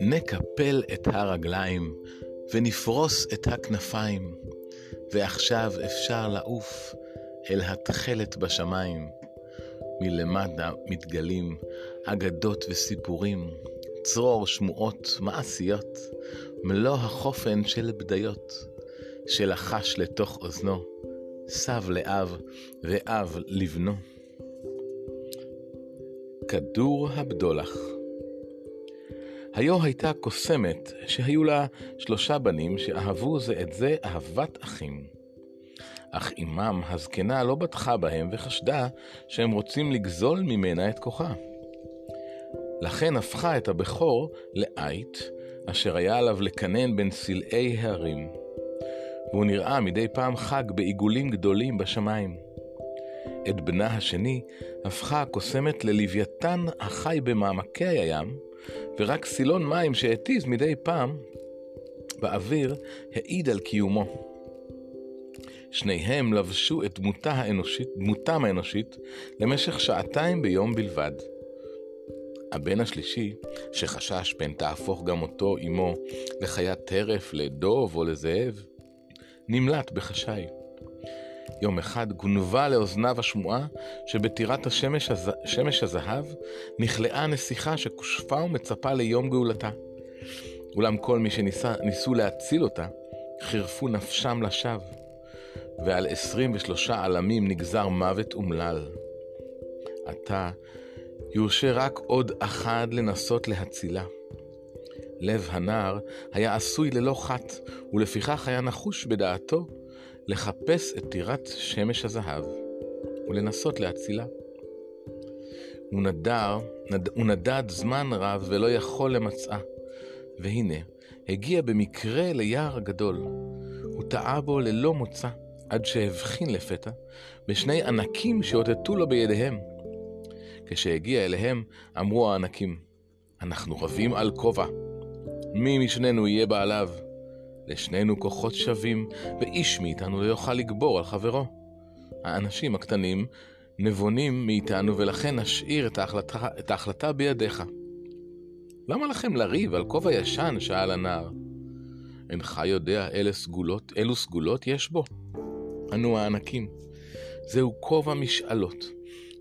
נקפל את הרגליים ונפרוס את הכנפיים, ועכשיו אפשר לעוף אל התכלת בשמיים. מלמטה מתגלים אגדות וסיפורים, צרור שמועות מעשיות, מלוא החופן של בדיות, שלחש לתוך אוזנו, סב לאב ואב לבנו. כדור הבדולח היו הייתה קוסמת שהיו לה שלושה בנים שאהבו זה את זה אהבת אחים. אך אמם הזקנה לא בטחה בהם וחשדה שהם רוצים לגזול ממנה את כוחה. לכן הפכה את הבכור לעית, אשר היה עליו לקנן בין סלעי ההרים. והוא נראה מדי פעם חג בעיגולים גדולים בשמיים. את בנה השני הפכה הקוסמת ללוויתן החי במעמקי הים, ורק סילון מים שהתיז מדי פעם באוויר העיד על קיומו. שניהם לבשו את דמותה האנושית, דמותם האנושית למשך שעתיים ביום בלבד. הבן השלישי, שחשש פן תהפוך גם אותו אמו לחיית טרף, לדוב או לזאב, נמלט בחשאי. יום אחד גונבה לאוזניו השמועה שבטירת השמש, הז... שמש הזהב נכלאה נסיכה שכושפה ומצפה ליום גאולתה. אולם כל מי שניסו להציל אותה, חירפו נפשם לשווא, ועל עשרים ושלושה עלמים נגזר מוות אומלל. עתה יורשה רק עוד אחד לנסות להצילה. לב הנער היה עשוי ללא חת, ולפיכך היה נחוש בדעתו לחפש את טירת שמש הזהב ולנסות להצילה. הוא נדר, נד, הוא נדד זמן רב ולא יכול למצאה, והנה, הגיע במקרה ליער גדול. הוא טעה בו ללא מוצא, עד שהבחין לפתע בשני ענקים שאותתו לו בידיהם. כשהגיע אליהם, אמרו הענקים, אנחנו רבים על כובע. מי משנינו יהיה בעליו? לשנינו כוחות שווים, ואיש מאיתנו לא יוכל לגבור על חברו. האנשים הקטנים נבונים מאיתנו, ולכן נשאיר את ההחלטה, את ההחלטה בידיך. למה לכם לריב על כובע ישן? שאל הנער. אינך יודע אילו סגולות, אילו סגולות יש בו? ענו הענקים. זהו כובע משאלות,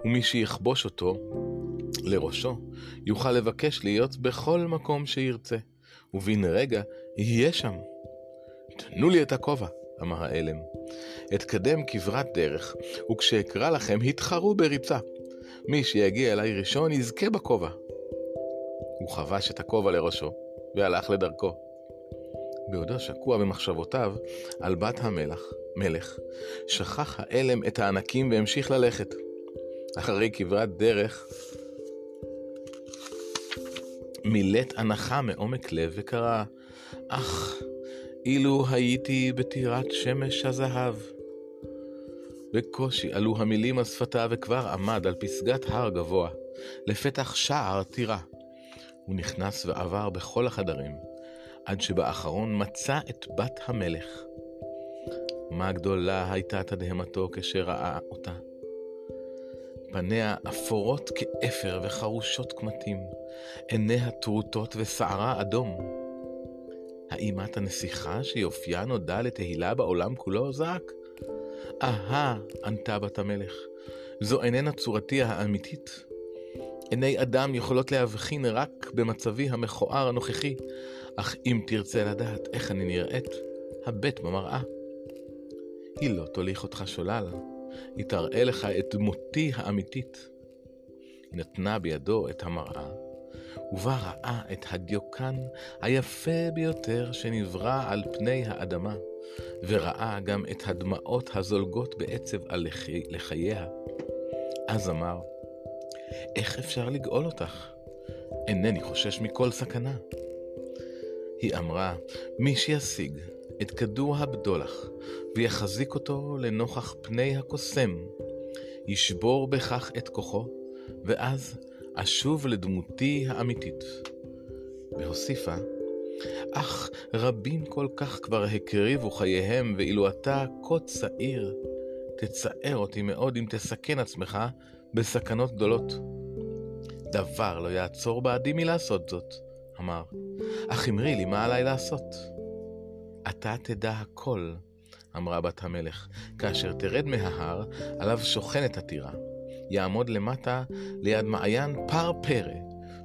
ומי שיכבוש אותו לראשו, יוכל לבקש להיות בכל מקום שירצה, ובן רגע יהיה שם. תנו לי את הכובע, אמר האלם. אתקדם כברת דרך, וכשאקרא לכם, התחרו בריצה. מי שיגיע אליי ראשון יזכה בכובע. הוא חבש את הכובע לראשו, והלך לדרכו. בעודו שקוע במחשבותיו על בת המלך, מלך, שכח האלם את הענקים והמשיך ללכת. אחרי כברת דרך, מילט הנחה מעומק לב וקרא, אך, אילו הייתי בטירת שמש הזהב. בקושי עלו המילים על שפתיו וכבר עמד על פסגת הר גבוה, לפתח שער טירה. הוא נכנס ועבר בכל החדרים, עד שבאחרון מצא את בת המלך. מה גדולה הייתה תדהמתו כשראה אותה. פניה אפורות כאפר וחרושות קמטים, עיניה טרוטות ושערה אדום. האם את הנסיכה שיופייה נודע לתהילה בעולם כולו? זעק. אהה, ענתה בת המלך, זו איננה צורתי האמיתית. עיני אדם יכולות להבחין רק במצבי המכוער הנוכחי, אך אם תרצה לדעת איך אני נראית, הבט במראה. היא לא תוליך אותך שולל, היא תראה לך את דמותי האמיתית. היא נתנה בידו את המראה, ובה ראה את הדיוקן היפה ביותר שנברא על פני האדמה, וראה גם את הדמעות הזולגות בעצב על לחייה. אז אמר, איך אפשר לגאול אותך? אינני חושש מכל סכנה. היא אמרה, מי שישיג את כדור הבדולח ויחזיק אותו לנוכח פני הקוסם, ישבור בכך את כוחו, ואז אשוב לדמותי האמיתית. והוסיפה, אך רבים כל כך כבר הקריבו חייהם, ואילו אתה כה צעיר, תצער אותי מאוד אם תסכן עצמך בסכנות גדולות. דבר לא יעצור בעדי מלעשות זאת, אמר, אך אמרי לי מה עליי לעשות. אתה תדע הכל, אמרה בת המלך, כאשר תרד מההר, עליו שוכנת הטירה. יעמוד למטה ליד מעיין פר פרא,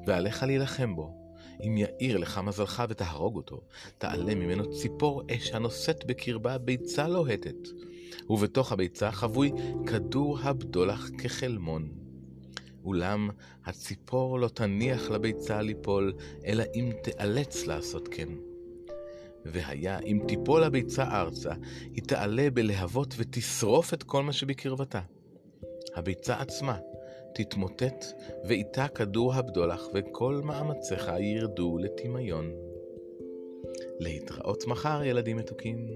ועליך להילחם בו. אם יאיר לך מזלך ותהרוג אותו, תעלה ממנו ציפור אש הנושאת בקרבה ביצה לוהטת, ובתוך הביצה חבוי כדור הבדולח כחלמון. אולם הציפור לא תניח לביצה ליפול, אלא אם תיאלץ לעשות כן. והיה אם תיפול הביצה ארצה, היא תעלה בלהבות ותשרוף את כל מה שבקרבתה. הביצה עצמה תתמוטט, ואיתה כדור הבדולח, וכל מאמציך ירדו לטמיון. להתראות מחר, ילדים מתוקים.